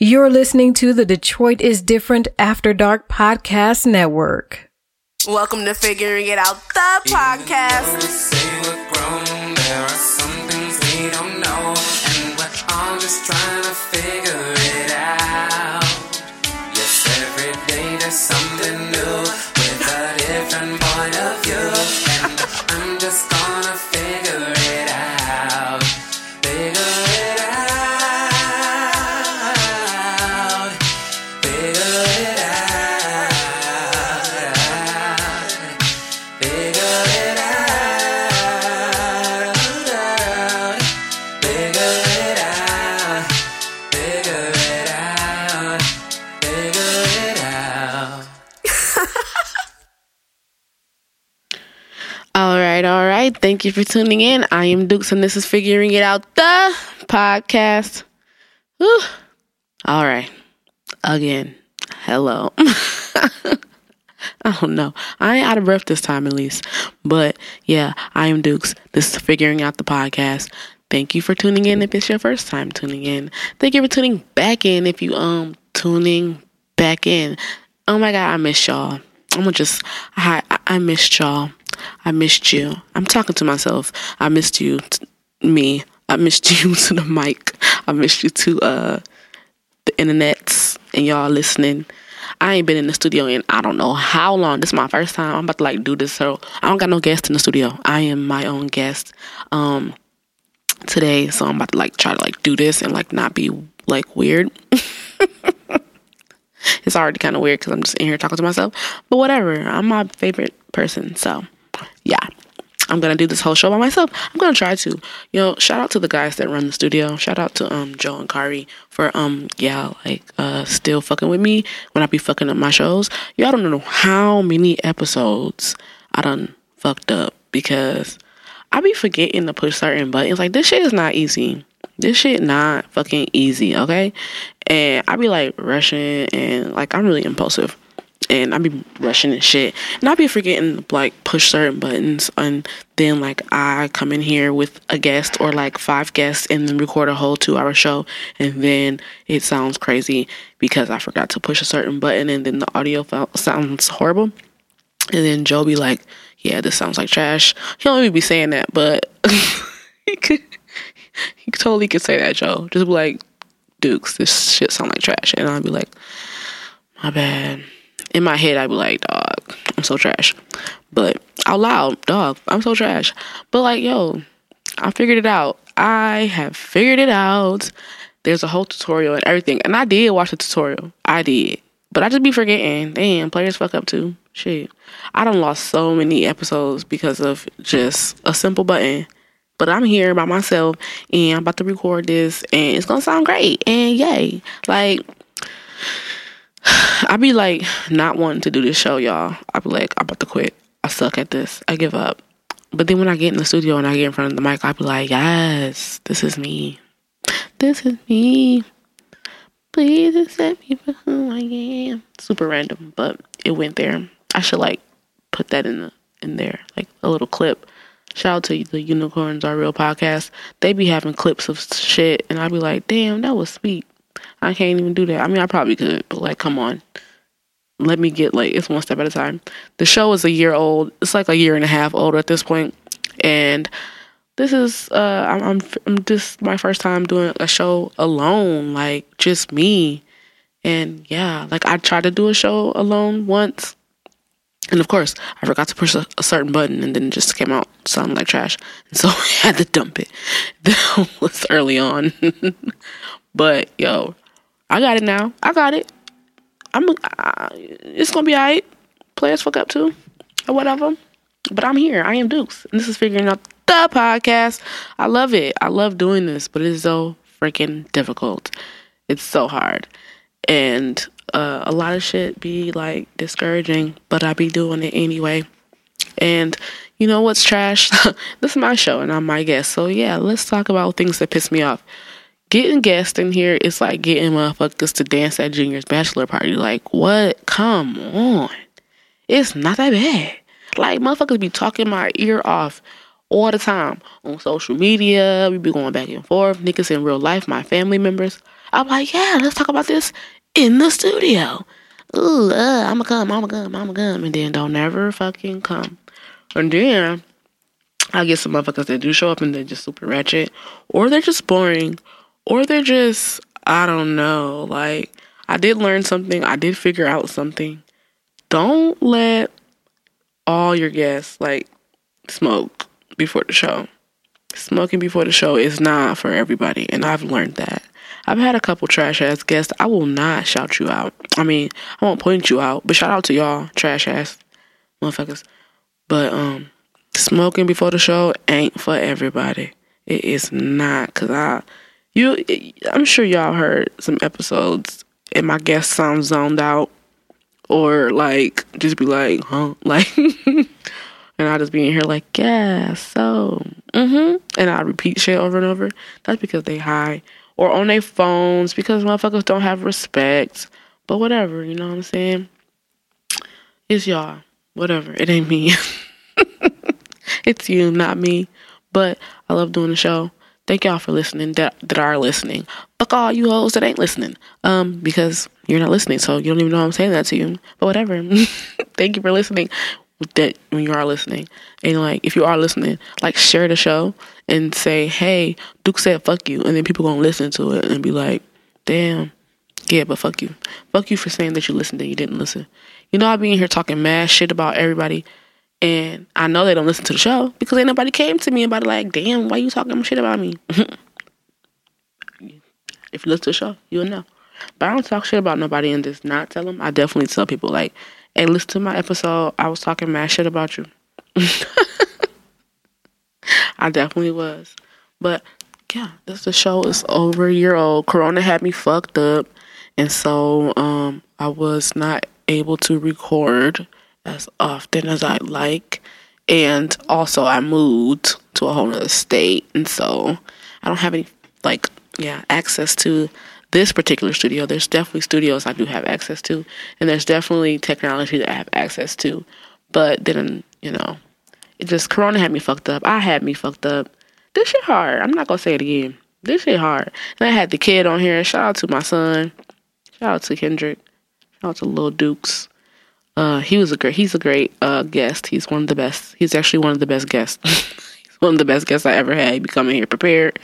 You're listening to the Detroit is Different After Dark Podcast Network. Welcome to Figuring It Out, the podcast. Right, all right. Thank you for tuning in. I am Dukes, and this is Figuring It Out, the podcast. Whew. All right. Again, hello. I don't know. I ain't out of breath this time, at least. But yeah, I am Dukes. This is Figuring Out the podcast. Thank you for tuning in if it's your first time tuning in. Thank you for tuning back in if you um tuning back in. Oh my god, I miss y'all. I'm gonna just I I missed y'all. I missed you. I'm talking to myself. I missed you, t- me. I missed you to the mic. I missed you to uh the internets and y'all listening. I ain't been in the studio in I don't know how long. This is my first time. I'm about to like do this, so I don't got no guest in the studio. I am my own guest um today, so I'm about to like try to like do this and like not be like weird. it's already kind of weird because I'm just in here talking to myself, but whatever. I'm my favorite person, so yeah. I'm gonna do this whole show by myself. I'm gonna try to. You know, shout out to the guys that run the studio. Shout out to um Joe and Khary for um yeah like uh still fucking with me when I be fucking up my shows. Y'all don't know how many episodes I done fucked up because I be forgetting to push certain buttons. Like this shit is not easy. This shit not fucking easy, okay? And I be like rushing and like I'm really impulsive and I'd be rushing and shit. And I'd be forgetting like push certain buttons and then like I come in here with a guest or like five guests and then record a whole two hour show and then it sounds crazy because I forgot to push a certain button and then the audio sounds horrible. And then Joe be like, Yeah, this sounds like trash. He don't even be saying that, but he could he totally could say that, Joe. Just be like, Dukes, this shit sound like trash. And I'd be like, My bad in my head, I'd be like, dog, I'm so trash. But out loud, dog, I'm so trash. But like, yo, I figured it out. I have figured it out. There's a whole tutorial and everything. And I did watch the tutorial. I did. But I just be forgetting. Damn, players fuck up too. Shit. I done lost so many episodes because of just a simple button. But I'm here by myself and I'm about to record this and it's gonna sound great. And yay. Like I be like not wanting to do this show, y'all. I be like, I'm about to quit. I suck at this. I give up. But then when I get in the studio and I get in front of the mic, I be like, yes, this is me. This is me. Please accept me for who I am. Super random, but it went there. I should like put that in the in there, like a little clip. Shout out to the Unicorns Are Real podcast. They be having clips of shit, and I be like, damn, that was sweet. I can't even do that. I mean, I probably could, but like, come on. Let me get like it's one step at a time. The show is a year old. It's like a year and a half old at this point, and this is uh, I'm I'm, I'm just my first time doing a show alone, like just me, and yeah, like I tried to do a show alone once, and of course I forgot to push a, a certain button, and then it just came out sounding like trash, and so I had to dump it. That was early on. But yo, I got it now. I got it. I'm. It's gonna be alright. Players fuck up too, or whatever. But I'm here. I am Dukes, and this is figuring out the podcast. I love it. I love doing this, but it's so freaking difficult. It's so hard, and uh, a lot of shit be like discouraging. But I be doing it anyway. And you know what's trash? this is my show, and I'm my guest. So yeah, let's talk about things that piss me off getting guests in here is like getting motherfuckers to dance at Junior's bachelor party. Like, what? Come on. It's not that bad. Like, motherfuckers be talking my ear off all the time on social media. We be going back and forth. Niggas in real life, my family members. I'm like, yeah, let's talk about this in the studio. Ooh, uh, I'ma come, I'ma come, I'ma come, and then don't never fucking come. And then I get some motherfuckers that do show up and they're just super ratchet, or they're just boring, or they're just I don't know. Like I did learn something. I did figure out something. Don't let all your guests like smoke before the show. Smoking before the show is not for everybody, and I've learned that. I've had a couple trash ass guests. I will not shout you out. I mean, I won't point you out, but shout out to y'all, trash ass motherfuckers. But um, smoking before the show ain't for everybody. It is not, cause I, you, I'm sure y'all heard some episodes, and my guests sound zoned out, or like just be like, huh, like. And I just be in here like, yeah, so, mm-hmm. And I repeat shit over and over. That's because they high. Or on their phones because motherfuckers don't have respect. But whatever, you know what I'm saying? It's y'all. Whatever. It ain't me. it's you, not me. But I love doing the show. Thank y'all for listening that, that are listening. Fuck all you hoes that ain't listening. Um, because you're not listening, so you don't even know I'm saying that to you. But whatever. Thank you for listening that when you are listening. And like if you are listening, like share the show and say, Hey, Duke said fuck you and then people gonna listen to it and be like, Damn, yeah, but fuck you. Fuck you for saying that you listened and you didn't listen. You know I be in here talking mad shit about everybody and I know they don't listen to the show because ain't nobody came to me about it like, damn, why you talking shit about me? if you listen to the show, you'll know. But I don't talk shit about nobody and just not tell them. I definitely tell people like, Hey, listen to my episode. I was talking mad shit about you. I definitely was. But yeah, this the show is over a year old. Corona had me fucked up. And so um I was not able to record as often as I'd like. And also I moved to a whole other state and so I don't have any like yeah, access to this particular studio, there's definitely studios I do have access to, and there's definitely technology that I have access to. But then, you know, it just Corona had me fucked up. I had me fucked up. This shit hard. I'm not gonna say it again. This shit hard. And I had the kid on here. Shout out to my son. Shout out to Kendrick. Shout out to Lil Dukes. Uh, he was a great. He's a great uh, guest. He's one of the best. He's actually one of the best guests. he's one of the best guests I ever had. He be coming here prepared,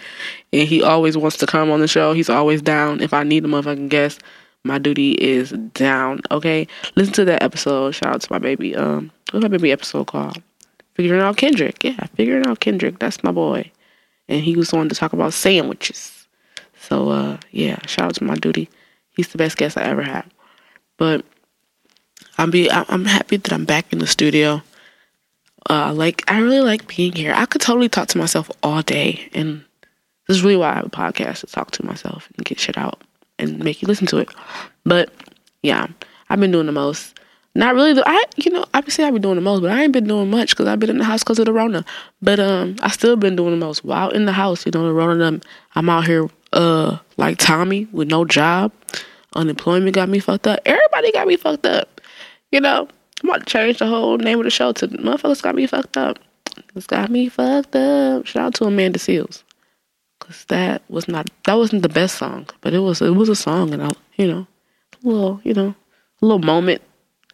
and he always wants to come on the show. He's always down. If I need a motherfucking guest, my duty is down. Okay, listen to that episode. Shout out to my baby. Um, what's my baby episode called? Figuring out Kendrick. Yeah, figuring out Kendrick. That's my boy, and he was on to talk about sandwiches. So uh, yeah, shout out to my duty. He's the best guest I ever had. But I'm be I'm happy that I'm back in the studio. Uh, like I really like being here. I could totally talk to myself all day, and this is really why I have a podcast to talk to myself and get shit out and make you listen to it. But yeah, I've been doing the most. Not really. The, I you know obviously I've been doing the most, but I ain't been doing much because I've been in the house because of the Rona. But um, I still been doing the most while in the house. You know the Rona. I'm out here uh like Tommy with no job. Unemployment got me fucked up. Everybody got me fucked up. You know, I'm about to change the whole name of the show to motherfuckers got me fucked up. It's got me fucked up. Shout out to Amanda Seales. Cause that was not that wasn't the best song, but it was it was a song, and I you know, a little you know, a little moment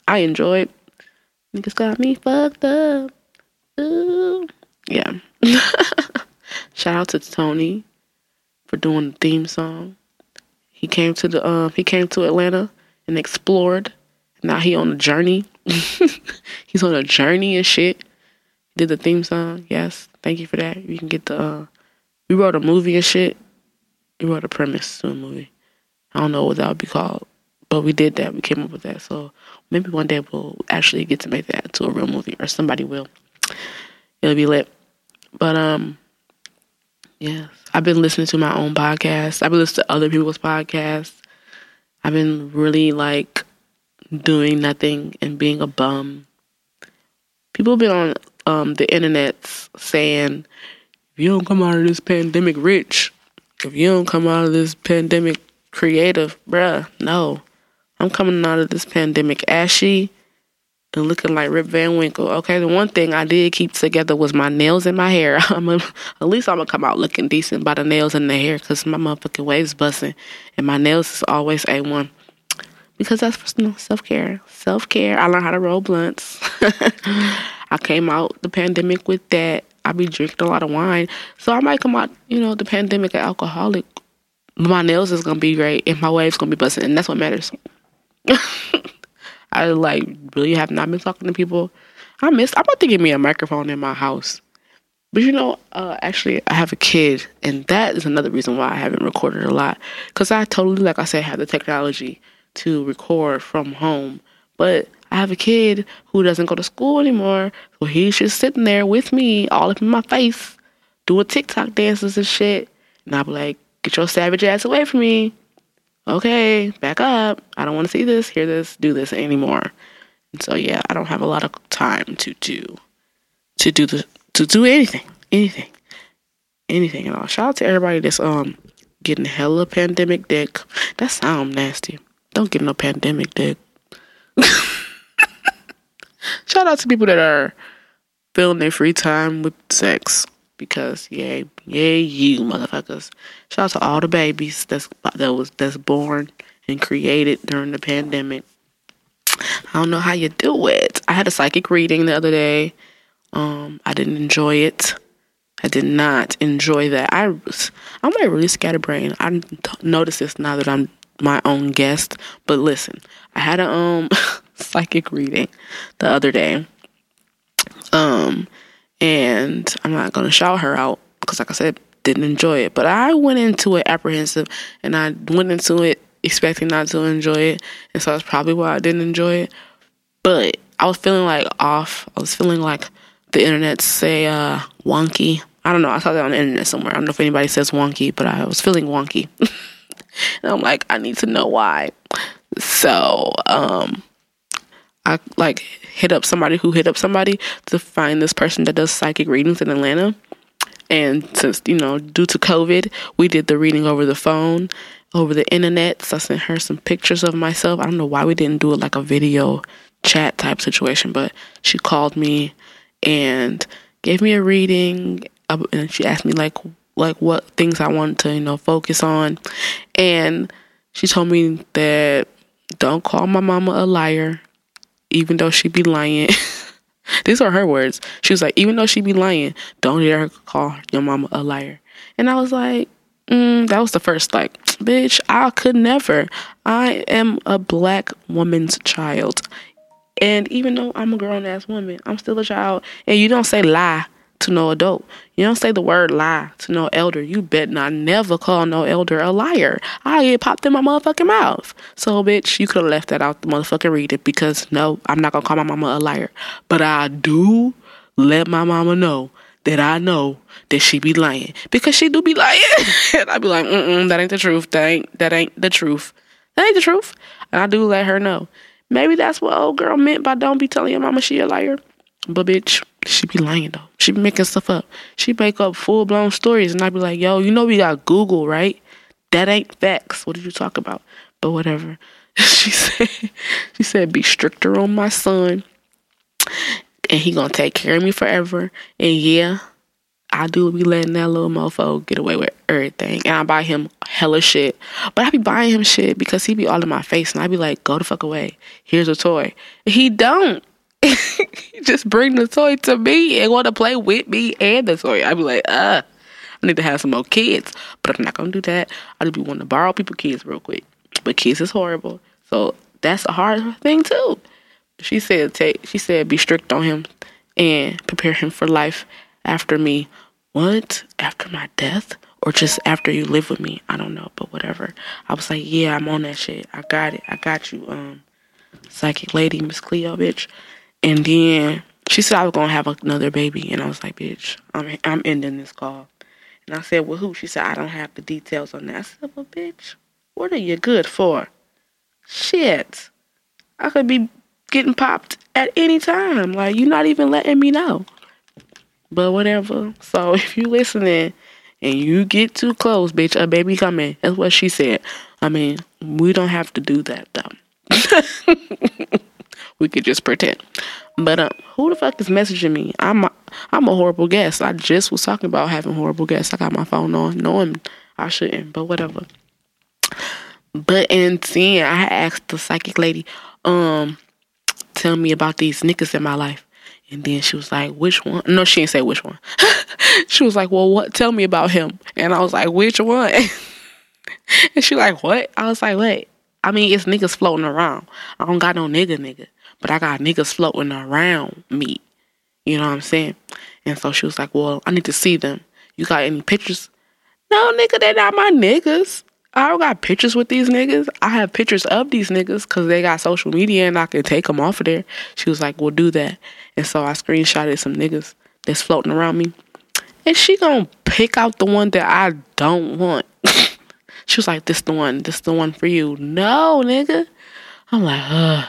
I enjoyed. Niggas got me fucked up. Ooh. Yeah. Shout out to Tony for doing the theme song. He came to the um he came to Atlanta and explored. Now he on a journey. He's on a journey and shit. Did the theme song. Yes. Thank you for that. You can get the uh we wrote a movie and shit. We wrote a premise to a movie. I don't know what that would be called, but we did that. We came up with that. So maybe one day we'll actually get to make that to a real movie, or somebody will. It'll be lit. But um, yes. I've been listening to my own podcast. I've been listening to other people's podcasts. I've been really like doing nothing and being a bum. People been on um, the internet saying if you don't come out of this pandemic rich, if you don't come out of this pandemic creative, bruh, no. I'm coming out of this pandemic ashy and looking like Rip Van Winkle. Okay, the one thing I did keep together was my nails and my hair. I'm a, at least I'm gonna come out looking decent by the nails and the hair because my motherfucking waves busting, and my nails is always a one. Because that's know, self care. Self care. I learned how to roll blunts. I came out the pandemic with that. I be drinking a lot of wine, so I might come out, you know, the pandemic an alcoholic. My nails is gonna be great, and my waves gonna be busting, and that's what matters. I like really have not been talking to people. I miss. I'm about to get me a microphone in my house. But you know, uh, actually, I have a kid, and that is another reason why I haven't recorded a lot. Because I totally, like I said, have the technology to record from home. But I have a kid who doesn't go to school anymore, so he's just sitting there with me, all up in my face, doing TikTok dances and shit. And I'll be like, get your savage ass away from me okay, back up. I don't want to see this, hear this, do this anymore. And so yeah, I don't have a lot of time to do to do the to do anything, anything, anything at all. Shout out to everybody that's um getting hella pandemic dick. That sound nasty. Don't get no pandemic dick. Shout out to people that are filling their free time with sex because yay, yay, you motherfuckers. Shout out to all the babies that's that was that's born and created during the pandemic. I don't know how you do it. I had a psychic reading the other day. Um, I didn't enjoy it. I did not enjoy that. I was, I'm like really scatterbrained. I notice this now that I'm my own guest. But listen, I had a um psychic reading the other day. Um, and I'm not gonna shout her out because, like I said, didn't enjoy it. But I went into it apprehensive, and I went into it expecting not to enjoy it, and so that's probably why I didn't enjoy it. But I was feeling like off. I was feeling like the internet say uh, wonky. I don't know. I saw that on the internet somewhere. I don't know if anybody says wonky, but I was feeling wonky. and I'm like, I need to know why. So, um, I like hit up somebody who hit up somebody to find this person that does psychic readings in Atlanta. And since, you know, due to COVID, we did the reading over the phone, over the internet. So I sent her some pictures of myself. I don't know why we didn't do it like a video chat type situation, but she called me and gave me a reading. Uh, and she asked me like like what things I wanted to, you know, focus on. And she told me that don't call my mama a liar even though she be lying. These are her words. She was like, even though she be lying, don't ever call your mama a liar. And I was like, mm, that was the first like, bitch, I could never. I am a black woman's child. And even though I'm a grown ass woman, I'm still a child. And you don't say lie to no adult. You don't say the word lie to no elder. You bet not never call no elder a liar. I get popped in my motherfucking mouth. So, bitch, you could have left that out the motherfucking read it because no, I'm not gonna call my mama a liar. But I do let my mama know that I know that she be lying because she do be lying. and I be like, mm that ain't the truth. That ain't that ain't the truth. That ain't the truth. And I do let her know. Maybe that's what old girl meant by don't be telling your mama she a liar. But bitch, she be lying though. She be making stuff up. She make up full blown stories, and I be like, yo, you know we got Google, right? That ain't facts. What did you talk about? But whatever. she said, she said, be stricter on my son, and he gonna take care of me forever. And yeah, I do be letting that little mofo get away with everything. And I buy him hella shit. But I be buying him shit because he be all in my face. And I be like, go the fuck away. Here's a toy. He don't. just bring the toy to me and want to play with me and the toy. I'd be like, uh, I need to have some more kids, but I'm not gonna do that. I just be wanting to borrow people kids real quick. But kids is horrible, so that's a hard thing too. She said, take. She said, be strict on him and prepare him for life after me. What? After my death? Or just after you live with me? I don't know, but whatever. I was like, yeah, I'm on that shit. I got it. I got you, um, psychic lady, Miss Cleo, bitch. And then she said I was gonna have another baby, and I was like, "Bitch, I'm I'm ending this call." And I said, "Well, who?" She said, "I don't have the details on that." I said, "Well, bitch, what are you good for?" Shit, I could be getting popped at any time. Like you're not even letting me know. But whatever. So if you listening and you get too close, bitch, a baby coming. That's what she said. I mean, we don't have to do that though. we could just pretend. But um, who the fuck is messaging me? I'm a, I'm a horrible guest. I just was talking about having horrible guests. I got my phone on, knowing I shouldn't, but whatever. But in seeing, I asked the psychic lady, um, tell me about these niggas in my life. And then she was like, which one? No, she didn't say which one. she was like, well, what? Tell me about him. And I was like, which one? and she like, what? I was like, what? I mean, it's niggas floating around. I don't got no nigga nigga, but I got niggas floating around me. You know what I'm saying? And so she was like, well, I need to see them. You got any pictures? No, nigga, they're not my niggas. I don't got pictures with these niggas. I have pictures of these niggas because they got social media and I can take them off of there. She was like, "We'll do that." And so I screenshotted some niggas that's floating around me, and she gonna pick out the one that I don't want. she was like, "This the one. This the one for you." No, nigga. I'm like, Ugh.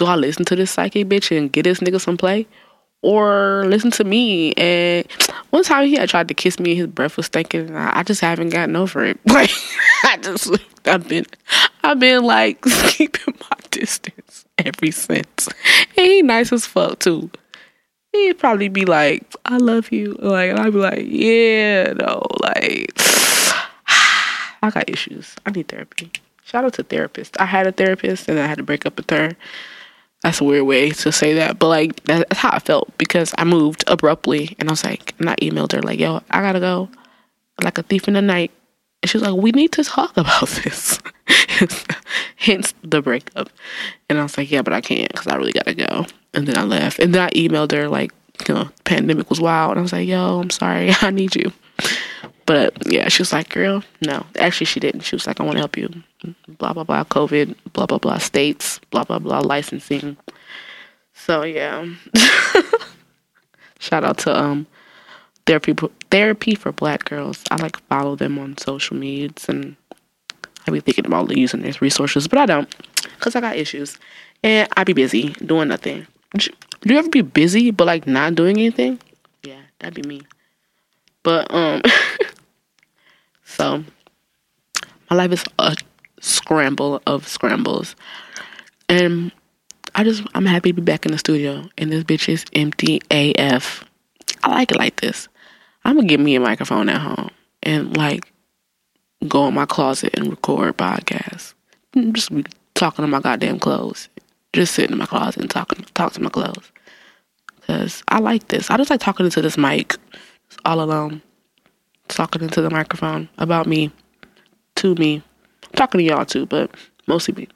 Do I listen to this psychic bitch and get this nigga some play? or listen to me. And one time he had tried to kiss me, and his breath was stinking, and I, I just haven't gotten over it. Like I just, I've been, I've been like keeping my distance ever since. And he nice as fuck too. He'd probably be like, "I love you," like, and I'd be like, "Yeah, no, like." I got issues. I need therapy. Shout out to therapist. I had a therapist and I had to break up with her that's a weird way to say that, but like that's how I felt because I moved abruptly and I was like, and I emailed her like, yo, I gotta go, like a thief in the night. And she was like, we need to talk about this. Hence the breakup. And I was like, yeah, but I can't because I really gotta go. And then I left. And then I emailed her like, you know, pandemic was wild. And I was like, yo, I'm sorry, I need you. But yeah, she was like, girl, no. Actually, she didn't. She was like, I want to help you. Blah, blah, blah, COVID, blah, blah, blah, states, blah, blah, blah, licensing. So yeah. Shout out to um therapy therapy for black girls. I like follow them on social medias and I be thinking about using these resources, but I don't because I got issues and I be busy doing nothing. Do you ever be busy but like not doing anything? Yeah, that'd be me. But um So my life is a scramble of scrambles. And I just I'm happy to be back in the studio and this bitch is empty AF. I like it like this. I'm gonna get me a microphone at home and like go in my closet and record podcasts. Just be talking to my goddamn clothes. Just sitting in my closet and talking talk to my clothes. Cause I like this. I just like talking into this mic all alone talking into the microphone about me, to me, talking to y'all too, but mostly me.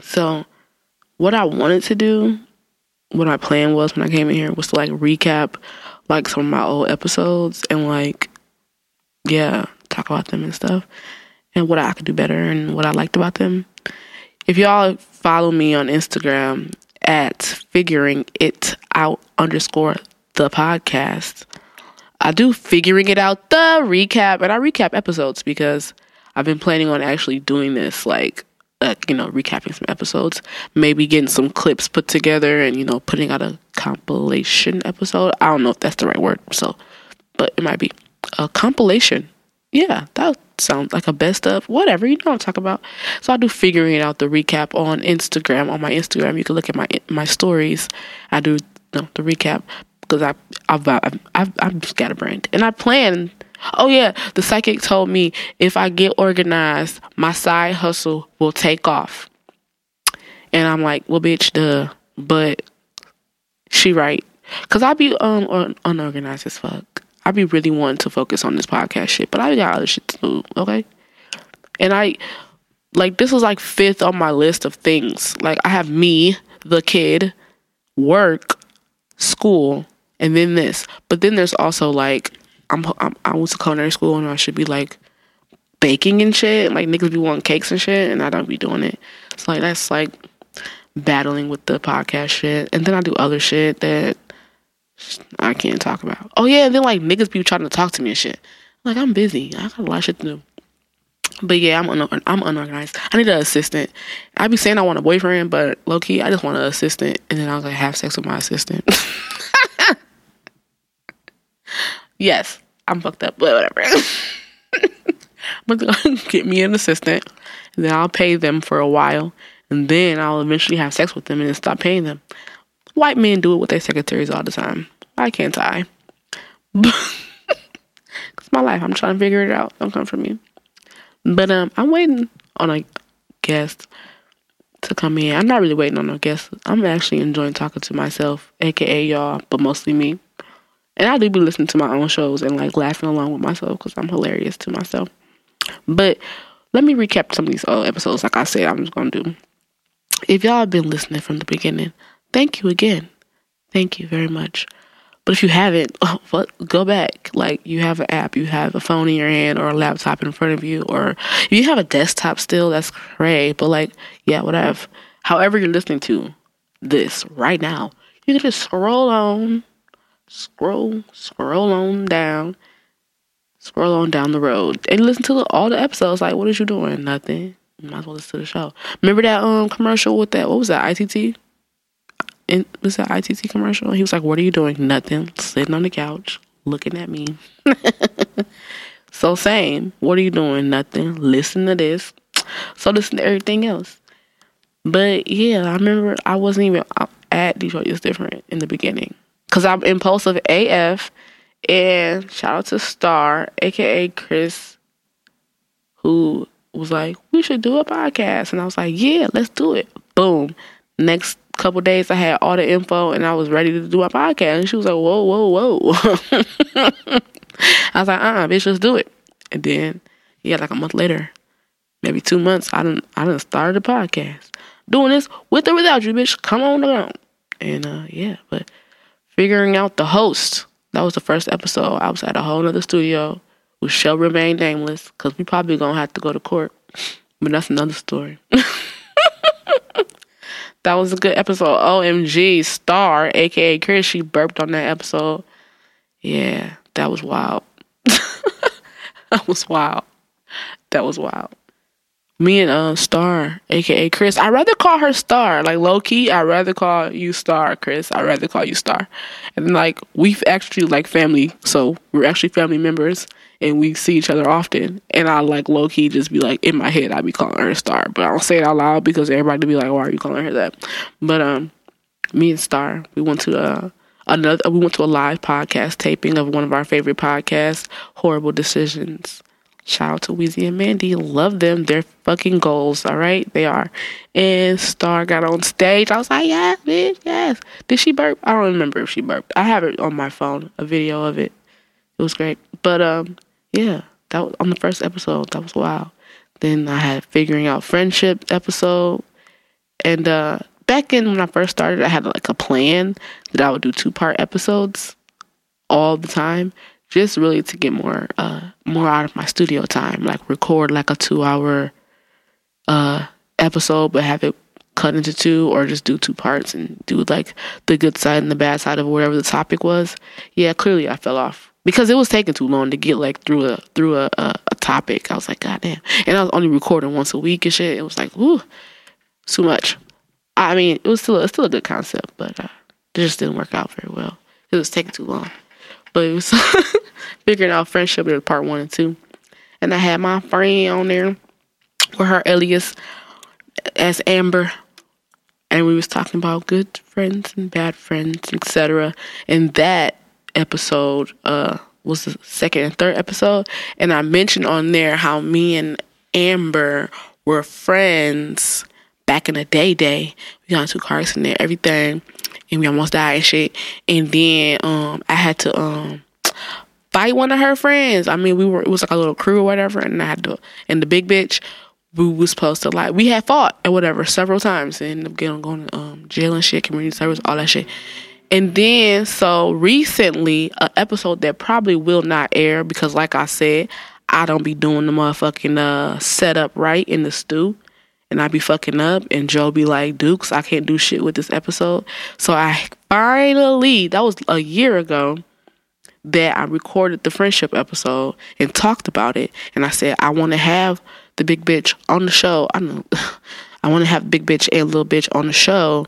So, what I wanted to do, what my plan was when I came in here was to like recap like some of my old episodes and like, yeah, talk about them and stuff and what I could do better and what I liked about them. If y'all follow me on Instagram at figuring it out underscore the podcast, I do figuring it out the recap, and I recap episodes because I've been planning on actually doing this, like, uh, you know, recapping some episodes, maybe getting some clips put together, and you know, putting out a compilation episode. I don't know if that's the right word, so, but it might be a compilation. Yeah, that sounds like a best of whatever you know what I'm talking about. So I do figuring it out the recap on Instagram. On my Instagram, you can look at my my stories. I do know, the recap because I I've, I've, I've I'm scatterbrained and I plan. Oh yeah, the psychic told me if I get organized, my side hustle will take off. And I'm like, well, bitch, duh. But she right, cause I be um un- unorganized as fuck. I be really wanting to focus on this podcast shit, but I got other shit to do. Okay, and I like this was like fifth on my list of things. Like I have me, the kid, work, school, and then this. But then there's also like I'm, I'm I went to culinary school and I should be like baking and shit. Like niggas be wanting cakes and shit, and I don't be doing it. It's like that's like battling with the podcast shit, and then I do other shit that I can't talk about. Oh yeah, and then like niggas be trying to talk to me and shit. Like I'm busy. I got a lot of shit to do. But yeah, I'm un- I'm unorganized. I need an assistant. I be saying I want a boyfriend, but low key, I just want an assistant, and then I was like have sex with my assistant. yes, I'm fucked up, but whatever. I'm gonna get me an assistant, and then I'll pay them for a while, and then I'll eventually have sex with them and then stop paying them. White men do it with their secretaries all the time. Why can't I? it's my life. I'm trying to figure it out. Don't come for me. But um, I'm waiting on a guest to come in. I'm not really waiting on a guest. I'm actually enjoying talking to myself, aka y'all, but mostly me. And I do be listening to my own shows and like laughing along with myself because I'm hilarious to myself. But let me recap some of these old episodes. Like I said, I'm just gonna do. If y'all have been listening from the beginning, thank you again. Thank you very much. But if you haven't, oh, go back. Like you have an app, you have a phone in your hand or a laptop in front of you, or if you have a desktop still, that's great. But like, yeah, whatever. However you're listening to this right now, you can just scroll on, scroll, scroll on down, scroll on down the road, and listen to the, all the episodes. Like, what is you doing? Nothing. Might as well listen to the show. Remember that um commercial with that? What was that? ITT in, was that ITT commercial? He was like, "What are you doing? Nothing. Sitting on the couch, looking at me." so same. What are you doing? Nothing. Listen to this. So listen to everything else. But yeah, I remember I wasn't even at Detroit is different in the beginning because I'm impulsive AF. And shout out to Star, aka Chris, who was like, "We should do a podcast," and I was like, "Yeah, let's do it." Boom. Next couple days I had all the info and I was ready to do my podcast. And she was like, whoa, whoa, whoa. I was like, uh uh bitch, let's do it. And then, yeah, like a month later, maybe two months, I didn't I didn't start the podcast. Doing this with or without you, bitch. Come on down. And uh yeah, but figuring out the host. That was the first episode. I was at a whole other studio, which shall remain nameless, because we probably gonna have to go to court. But that's another story. That was a good episode. OMG, Star, aka Chris, she burped on that episode. Yeah, that was wild. that was wild. That was wild. Me and uh Star, aka Chris, I'd rather call her Star. Like low key, I'd rather call you Star, Chris. I'd rather call you Star. And like we've actually like family, so we're actually family members and we see each other often. And I like low key just be like in my head, I'd be calling her Star, but I don't say it out loud because everybody'd be like, "Why are you calling her that?" But um, me and Star, we went to uh another, we went to a live podcast taping of one of our favorite podcasts, Horrible Decisions. Shout out to Weezy and Mandii. Love them. They're fucking goals. All right. They are. And Star got on stage. I was like, yes, bitch, yes. Did she burp? I don't remember if she burped. I have it on my phone, a video of it. It was great. But um, yeah, that was on the first episode. That was wild. Then I had figuring out friendship episode, and uh, back in when I first started, I had like a plan that I would do two part episodes all the time, just really to get more uh more out of my studio time. Like record like a two hour uh episode, but have it cut into two, or just do two parts and do like the good side and the bad side of whatever the topic was. Yeah, clearly I fell off because it was taking too long to get like through a through a, a, a topic. I was like, God damn. And I was only recording once a week and shit. It was like, whoo, too much. I mean, it was still it's still a good concept, but uh, it just didn't work out very well. It was taking too long. But it was figuring out friendship was part one and two. And I had my friend on there with her alias as Amber. And we was talking about good friends and bad friends, etc. And that episode uh was the second and third episode and I mentioned on there how me and Amber were friends back in the day day. We got into car accident and everything and we almost died and shit. And then um I had to um fight one of her friends. I mean we were it was like a little crew or whatever and I had to and the big bitch we was supposed to like we had fought and whatever several times and ended up getting going to um jail and shit, community service, all that shit. And then, so recently, an episode that probably will not air because, like I said, I don't be doing the motherfucking uh, setup right in the stew. And I be fucking up, and Joe be like, Dukes, I can't do shit with this episode. So I finally, that was a year ago, that I recorded the friendship episode and talked about it. And I said, I want to have the big bitch on the show. I I want to have big bitch and little bitch on the show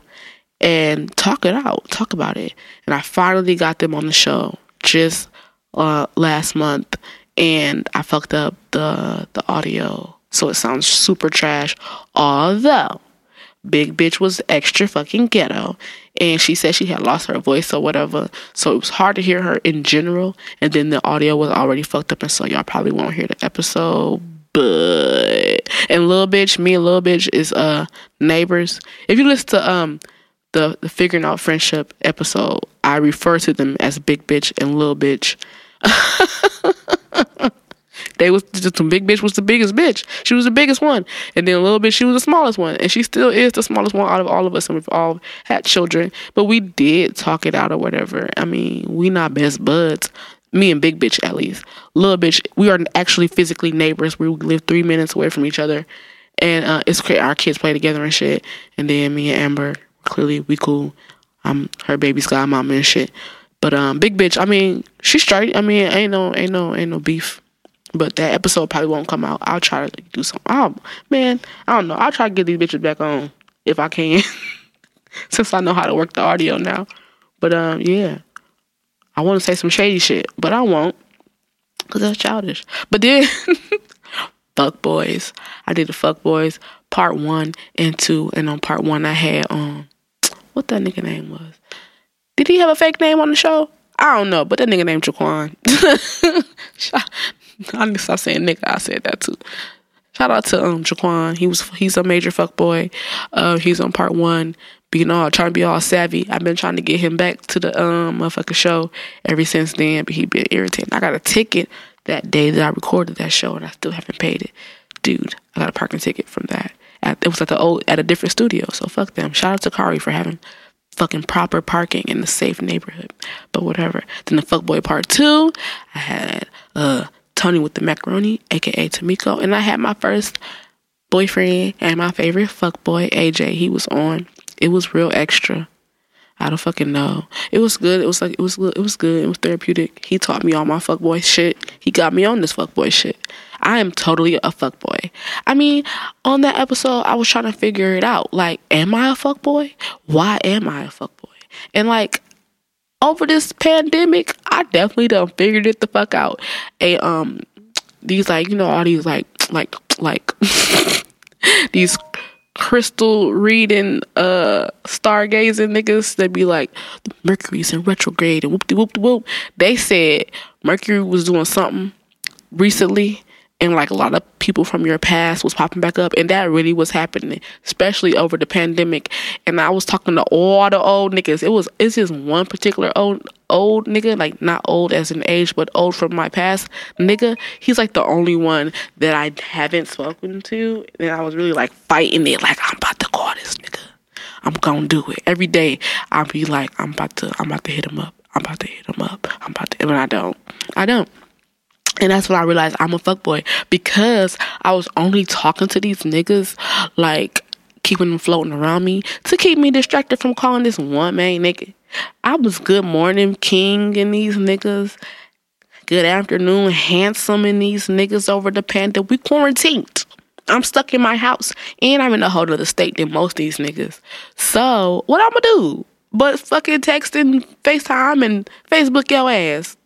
and talk it out, talk about it. And I finally got them on the show just uh, last month, and I fucked up the the audio, so it sounds super trash. Although Big bitch was extra fucking ghetto. And she said she had lost her voice or whatever. So it was hard to hear her in general. And then the audio was already fucked up. And so y'all probably won't hear the episode. But and little bitch, me and little bitch is uh neighbors. If you listen to um the, the figuring out friendship episode, I refer to them as big bitch and little bitch. they was just some big bitch was the biggest bitch. She was the biggest one, and then a little bit she was the smallest one, and she still is the smallest one out of all of us. And we've all had children, but we did talk it out or whatever. I mean, we not best buds. Me and big bitch at least. Little bitch, we are actually physically neighbors. We live three minutes away from each other, and uh, it's great. Our kids play together and shit. And then me and Amber, clearly we cool. I'm her baby's godmama and shit. But um, big bitch, I mean, she's straight. I mean, ain't no, ain't no, ain't no beef. But that episode probably won't come out. I'll try to do something. Oh man, I don't know. I'll try to get these bitches back on if I can, since I know how to work the audio now. But um, yeah, I want to say some shady shit, but I won't, cause that's childish. But then, fuck boys. I did the fuck boys part one and two, and on part one I had um, what that nigga name was. Did he have a fake name on the show? I don't know, but that nigga named Jaquan. I need to stop saying nigga. I said that too. Shout out to um Jaquan. He was he's a major fuck boy. Uh, he's on part one, being all trying to be all savvy. I've been trying to get him back to the um motherfucking show ever since then, but he been irritating. I got a ticket that day that I recorded that show, and I still haven't paid it. Dude, I got a parking ticket from that. At, it was at the old at a different studio, so fuck them. Shout out to Khary for having fucking proper parking in the safe neighborhood. But whatever. Then the fuckboy part two, I had uh Tony with the macaroni, aka Tamiko, and I had my first boyfriend and my favorite fuck boy AJ. He was on. It was real extra. I don't fucking know. It was good. It was like it was it was good. It was therapeutic. He taught me all my fuckboy shit. He got me on this fuckboy shit. I am totally a fuckboy. I mean, on that episode, I was trying to figure it out. Like, am I a fuckboy? Why am I a fuckboy? And like, over this pandemic, Definitely done figured it the fuck out. A um, these like you know all these like like like these crystal reading uh stargazing niggas that be like Mercury's in retrograde and whoop de whoop de whoop. They said Mercury was doing something recently and like a lot of people from your past was popping back up and that really was happening especially over the pandemic. And i was talking to all the old niggas. It was it's just one particular old old nigga like not old as an age but old from my past nigga. He's like the only one that i haven't spoken to and i was really like fighting it like i'm about to call this nigga. I'm gonna do it. Every day i'll be like i'm about to i'm about to hit him up. I'm about to hit him up. I'm about to and i don't i don't and that's when I realized I'm a fuckboy because I was only talking to these niggas, like keeping them floating around me to keep me distracted from calling this one man nigga. I was good morning king in these niggas, good afternoon handsome in these niggas over the pandemic. We quarantined. I'm stuck in my house and I'm in a whole other state than most of these niggas. So what I'ma do? But fucking texting, FaceTime, and Facebook your ass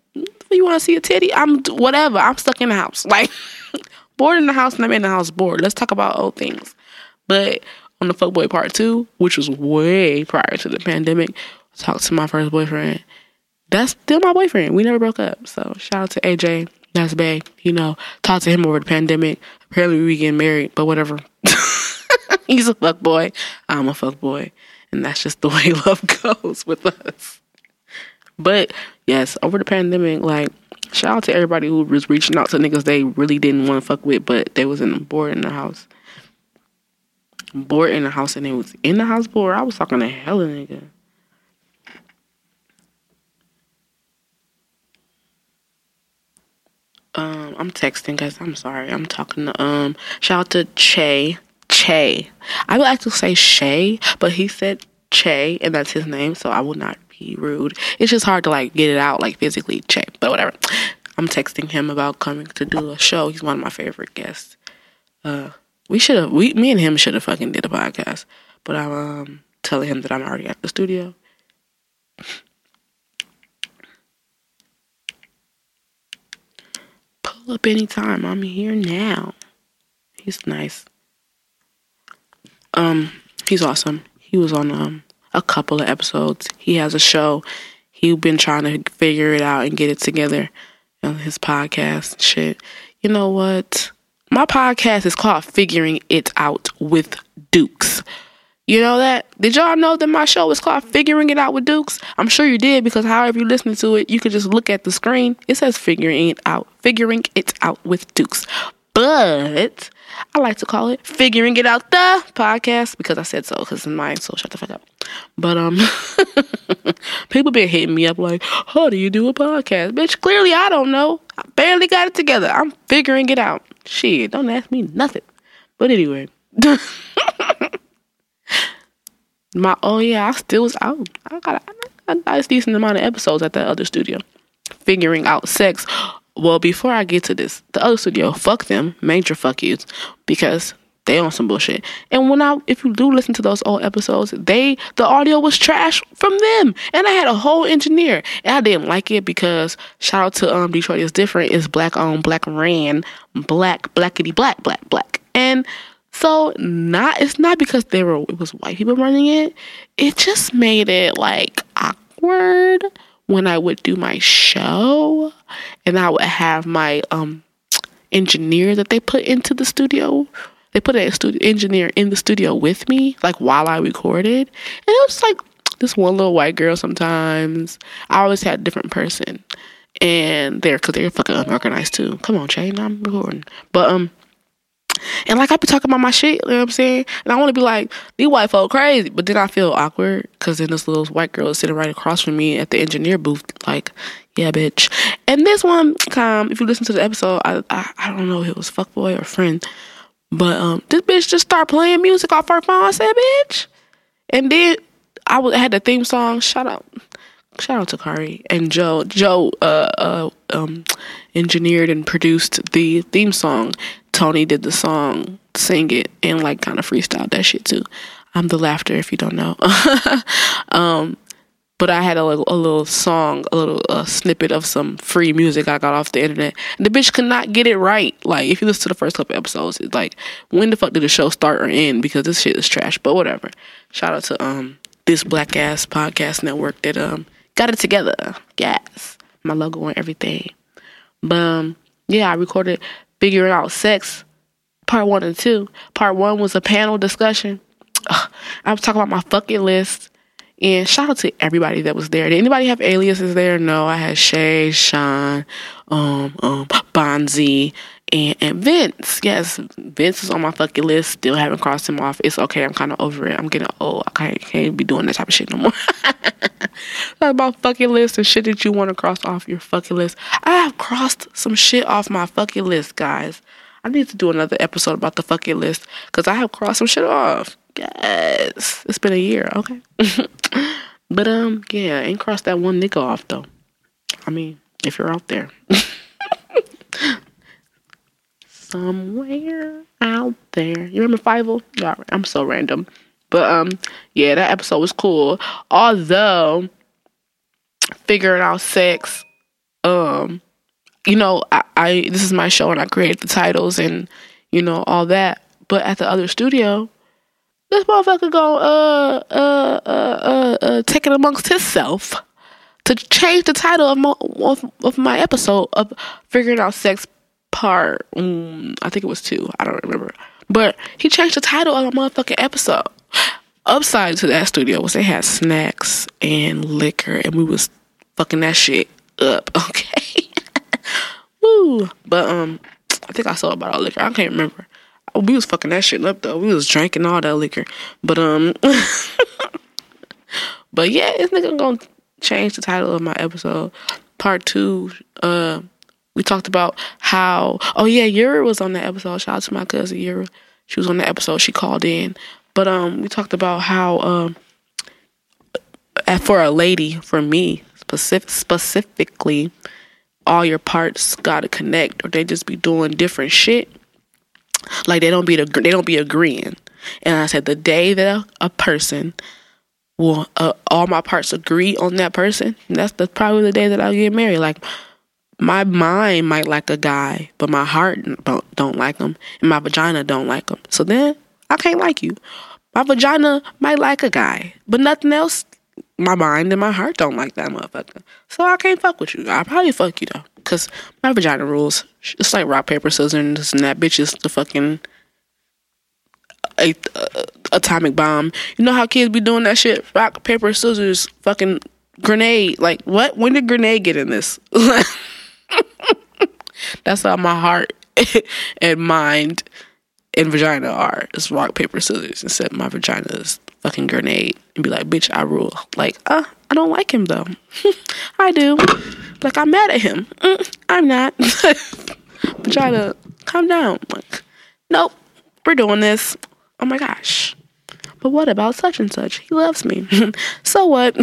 you want to see a titty? I'm whatever. I'm stuck in the house. Like bored in the house and I'm in the house bored. Let's talk about old things. But on the fuckboy part two, which was way prior to the pandemic, I talked to my first boyfriend. That's still my boyfriend. We never broke up. So shout out to AJ. That's big. You know, talked to him over the pandemic. Apparently we getting married, but whatever. He's a fuck boy. I'm a fuck boy. And that's just the way love goes with us. But yes, over the pandemic, like shout out to everybody who was reaching out to niggas they really didn't want to fuck with, but they was in bored in the house. Bored in the house and it was in the house bored. I was talking to hella nigga. Um, I'm texting guys. I'm sorry. I'm talking to um. Shout out to Che. Che. I would like to say Shay, but he said Che, and that's his name, so I will not be rude. It's just hard to like get it out like physically check, but whatever. I'm texting him about coming to do a show. He's one of my favorite guests. Uh, we should have, we, me and him should have fucking did a podcast, but I'm um, telling him that I'm already at the studio. Pull up anytime. I'm here now. He's nice. Um, He's awesome. He was on um a couple of episodes. He has a show. He's been trying to figure it out and get it together on his podcast shit. You know what? My podcast is called Figuring It Out with Dukes. You know that? Did y'all know that my show is called Figuring It Out with Dukes? I'm sure you did because however you listen to it, you could just look at the screen. It says Figuring It Out. Figuring It Out with Dukes. But I like to call it Figuring It Out the podcast because I said so because it's mine, so shut the fuck up. But um people been hitting me up like, how do you do a podcast? Bitch, clearly I don't know. I barely got it together. I'm figuring it out. Shit, don't ask me nothing. But anyway. My oh yeah, I still was out. I got a, a nice decent amount of episodes at that other studio. Figuring out sex. Well, before I get to this, the other studio, fuck them, major fuck yous, because they on some bullshit. And when I, if you do listen to those old episodes, they the audio was trash from them, and I had a whole engineer, and I didn't like it because shout out to um Detroit is different, is black owned, black ran, black blackity black black black, and so not it's not because they were it was white people running it. It just made it like awkward when I would do my show and I would have my um engineer that they put into the studio. They put a studio engineer in the studio with me, like while I recorded. And it was like this one little white girl sometimes. I always had a different person. And they're cause they're fucking unorganized too. Come on, Shane, I'm recording. But um and like I be talking about my shit, you know what I'm saying? And I want to be like, these white folk crazy. But then I feel awkward because then this little white girl is sitting right across from me at the engineer booth, like, yeah, bitch. And this one, um, if you listen to the episode, I, I, I don't know if it was fuckboy or friend, but um, this bitch just start playing music off her phone. I said, bitch. And then I was, had the theme song. Shout out, shout out to Khary and Joe. Joe uh, uh, um, engineered and produced the theme song. Tony did the song, sing it, and like kind of freestyled that shit too. I'm the laughter if you don't know. um, but I had a little, a little song, a little snippet of some free music I got off the internet. The bitch could not get it right. Like, if you listen to the first couple episodes, it's like, when the fuck did the show start or end? Because this shit is trash. But whatever. Shout out to um this black ass podcast network that um got it together. Yes, my logo and everything. But um, yeah, I recorded figuring out sex part one and two. Part one was a panel discussion. Ugh, I was talking about my fucking list. And shout out to everybody that was there. Did anybody have aliases there? No, I had Shay, Sean, um, um, Bonzi, and, and Vince. Yes, Vince is on my fucking list. Still haven't crossed him off. It's okay. I'm kind of over it. I'm getting old. I can't, can't be doing that type of shit no more. About fucking list and shit that you want to cross off your fucking list. I have crossed some shit off my fucking list, guys. I need to do another episode about the fucking list because I have crossed some shit off. Yes, it's been a year. Okay, but um, yeah, ain't crossed that one nigga off though. I mean, if you're out there. somewhere out there. You remember Fievel? Yeah, I'm so random. But um, yeah, that episode was cool. Although figuring out sex, um, you know, I, I this is my show and I created the titles and you know all that. But at the other studio, this motherfucker go uh uh uh uh, uh take it amongst himself to change the title of my of, of my episode of figuring out sex part. Um, I think it was two. I don't remember. But he changed the title of a motherfucking episode. Upside to that studio was they had snacks and liquor, and we was fucking that shit up. Okay. Woo. But um, I think I saw about all liquor. I can't remember. We was fucking that shit up though. We was drinking all that liquor. But um, but yeah, this nigga gonna change the title of my episode. Part two. Uh we talked about how oh yeah Yura was on that episode. Shout out to my cousin Yura she was on the episode she called in. But um we talked about how um for a lady for me specific, specifically all your parts gotta connect or they just be doing different shit. Like they don't be they don't be agreeing. And i said the day that a, a person will uh, all my parts agree on that person that's the probably the day that i'll get married. Like my mind might like a guy, but my heart don't, don't like him, and my vagina don't like him. So then I can't like you. My vagina might like a guy, but nothing else. My mind and my heart don't like that motherfucker. So I can't fuck with you. I'll probably fuck you though, cause my vagina rules. It's like rock paper scissors, and that bitch is the fucking a, uh, atomic bomb. You know how kids be doing that shit? Rock paper scissors, fucking grenade. Like what? When did grenade get in this? That's how my heart and mind and vagina are. It's rock, paper, scissors. Instead, my vagina is fucking grenade. And be like, bitch, I rule. Like, uh, I don't like him though. I do. Like, I'm mad at him. Mm, I'm not. vagina, calm down. Like, nope, we're doing this. Oh my gosh. But what about such and such? He loves me. so what?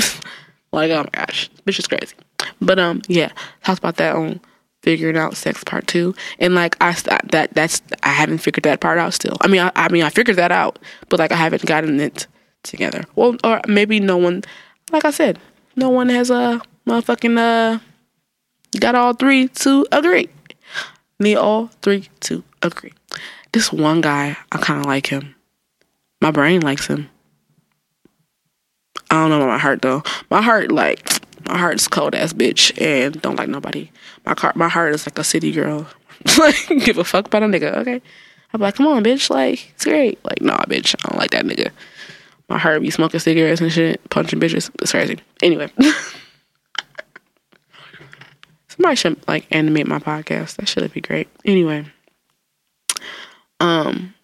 like, oh my gosh, bitch is crazy. But um, yeah, talked about that on figuring out sex part two. And like i that that's i haven't figured that part out still. I mean I, I mean i figured that out but like i haven't gotten it together. Well or maybe no one like i said no one has a uh, motherfucking uh got all three to agree. Need all three to agree. This one guy i kind of like him. My brain likes him. I don't know about my heart though. My heart like my heart's cold ass bitch and don't like nobody. My car, my heart is like a city girl. like give a fuck about a nigga. Okay, I'm like, come on, bitch. Like it's great. Like nah, bitch. I don't like that nigga. My heart be smoking cigarettes and shit, punching bitches. It's crazy. Anyway. Somebody should like animate my podcast. That should be great. Anyway. Um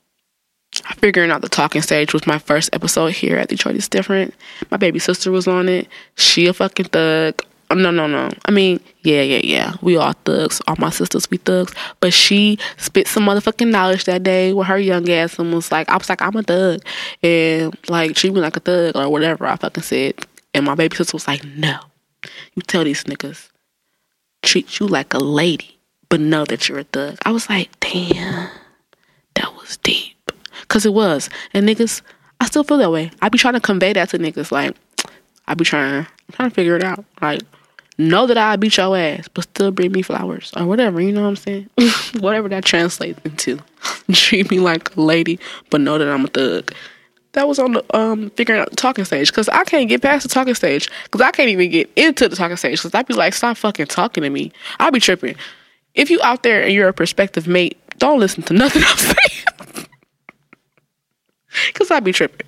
figuring out the talking stage was my first episode here at Detroit is different. My baby sister was on it. She a fucking thug. Oh, no, no, no. I mean, yeah, yeah, yeah. We all thugs. All my sisters, we thugs. But she spit some motherfucking knowledge that day with her young ass and was like, I was like, I'm a thug. And like, treat me like a thug or whatever I fucking said. And my baby sister was like, no. You tell these niggas, treat you like a lady, but know that you're a thug. I was like, damn, that was deep. Cause it was. And niggas, I still feel that way. I be trying to convey that to niggas. Like, I be trying, I'm trying to figure it out. Like, know that I beat your ass, but still bring me flowers or whatever. You know what I'm saying? whatever that translates into. Treat me like a lady, but know that I'm a thug. That was on the um figuring out the talking stage because I can't get past the talking stage because I can't even get into the talking stage because I'd be like, stop fucking talking to me. I'll be tripping. If you out there and you're a prospective mate, don't listen to nothing I'm saying. Cause I be tripping.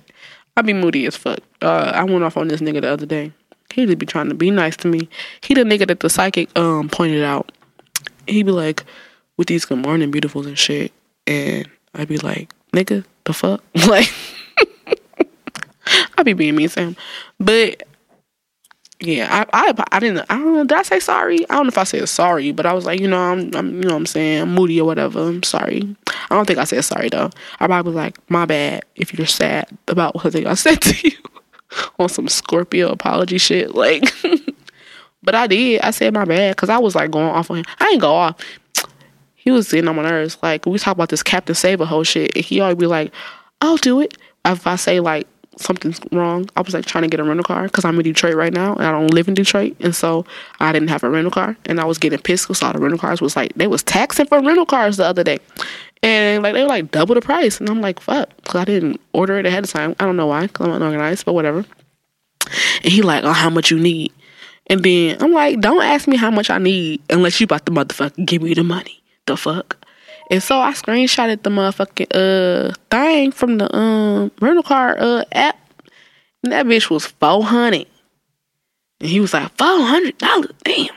I be moody as fuck. Uh, I went off on this nigga the other day. He just be trying to be nice to me. He the nigga that the psychic um pointed out. He be like, with these good morning beautifuls and shit. And I be like, nigga, the fuck? Like I be being mean Sam. But yeah, I, I I didn't I don't know, did I say sorry? I don't know if I said sorry, but I was like, you know, I'm, I'm you know I'm saying, I'm moody or whatever. I'm sorry. I don't think I said sorry though. I probably was like, my bad if you're sad about what I said to you on some Scorpio apology shit. Like But I did. I said my bad because I was like going off on him. I ain't go off. He was getting on my nerves. Like we talk about this Captain Saber whole shit, and he always be like, "I'll do it." If I say like something's wrong. I was like trying to get a rental car because I'm in Detroit right now and I don't live in Detroit, and so I didn't have a rental car, and I was getting pissed because all the rental cars was like they was taxing for rental cars the other day, and like they were like double the price, and I'm like fuck, because I didn't order it ahead of time. I don't know why, because I'm unorganized, but whatever. And he like, oh, how much you need? And then I'm like, don't ask me how much I need unless you about to motherfucking give me the money. The fuck. And so I screenshotted the motherfucking uh thing from the um rental car uh app. And that bitch was four hundred. And he was like, four hundred dollars, damn.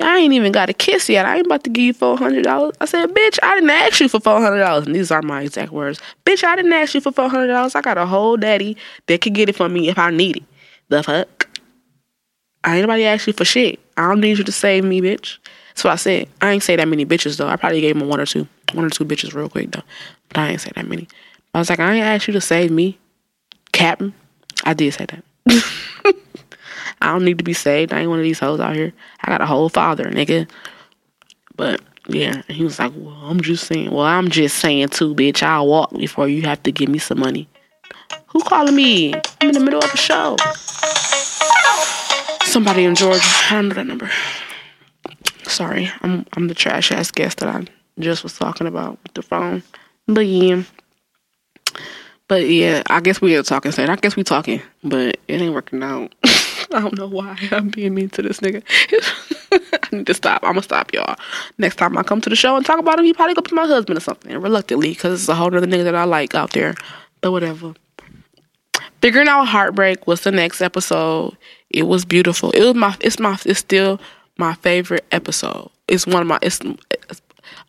I ain't even got a kiss yet. I ain't about to give you four hundred dollars. I said, bitch, I didn't ask you for four hundred dollars. And these are my exact words. Bitch, I didn't ask you for four hundred dollars. I got a whole daddy that could get it for me if I need it. The fuck? I ain't nobody ask you for shit. I don't need you to save me, bitch. What I said. I ain't say that many bitches though. I probably gave him one or two, one or two bitches real quick though. But I ain't say that many. I was like, I ain't asked you to save me, Captain. I did say that. I don't need to be saved. I ain't one of these hoes out here. I got a whole father, nigga. But yeah, he was like, Well, I'm just saying. Well, I'm just saying too, bitch. I'll walk before you have to give me some money. Who calling me? I'm in the middle of a show. Somebody in Georgia. I don't know that number. Sorry, I'm I'm the trash ass guest that I just was talking about with the phone. But yeah. But yeah, I guess we are talking. Said I guess we talking, but it ain't working out. I don't know why I'm being mean to this nigga. I need to stop. I'm gonna stop y'all. Next time I come to the show and talk about him, he probably gonna be my husband or something. Reluctantly, because it's a whole other nigga that I like out there. But whatever. Figuring out heartbreak was the next episode. It was beautiful. It was my. It's my. It's still my favorite episode. It's one of my. It's, it's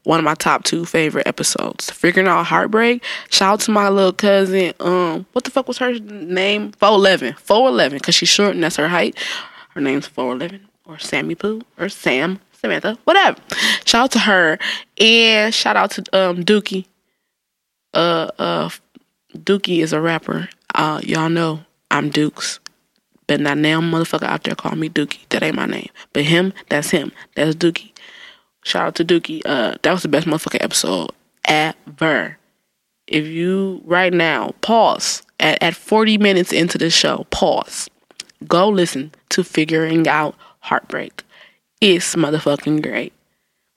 one of my top two favorite episodes. Figuring out heartbreak. Shout out to my little cousin. Um, what the fuck was her name? Four eleven. Four eleven. Cause she's short and that's her height. Her name's four eleven or Sammy Pooh or Sam Samantha. Whatever. Shout out to her and shout out to um Dookie. Uh uh, Dookie is a rapper. Uh, y'all know I'm Dukes. But not now motherfucker out there call me Dookie. That ain't my name. But him, that's him. That's Dookie. Shout out to Dookie. Uh, that was the best motherfucking episode ever. If you right now pause at, at 40 minutes into the show, pause. Go listen to Figuring Out Heartbreak. It's motherfucking great.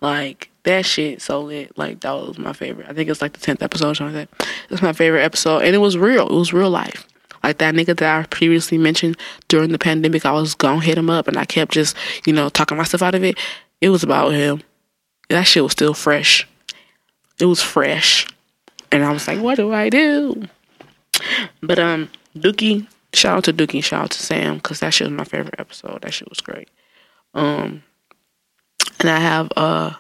Like that shit so lit. Like that was my favorite. I think it's like the tenth episode or something that. It's my favorite episode. And it was real. It was real life. Like that nigga that I previously mentioned during the pandemic, I was gonna hit him up and I kept just, you know, talking myself out of it. It was about him that shit was still fresh. It was fresh. And I was like, what do I do? But um Dookie, shout out to Dookie, shout out to Sam, because that shit was my favorite episode. That shit was great. Um and I have uh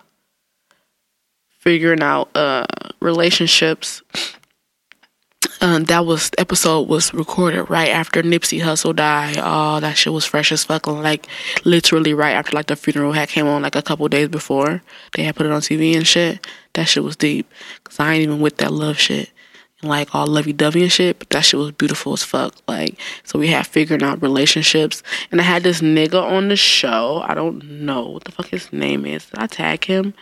figuring out uh relationships um, that was episode was recorded right after Nipsey Hussle died. Oh, that shit was fresh as fuck. Like literally right after like the funeral had came on like a couple days before they had put it on TV and shit. That shit was deep. Cause I ain't even with that love shit and like all lovey dovey and shit. But that shit was beautiful as fuck. Like so we had figuring out relationships and I had this nigga on the show. I don't know what the fuck his name is. Did I tag him?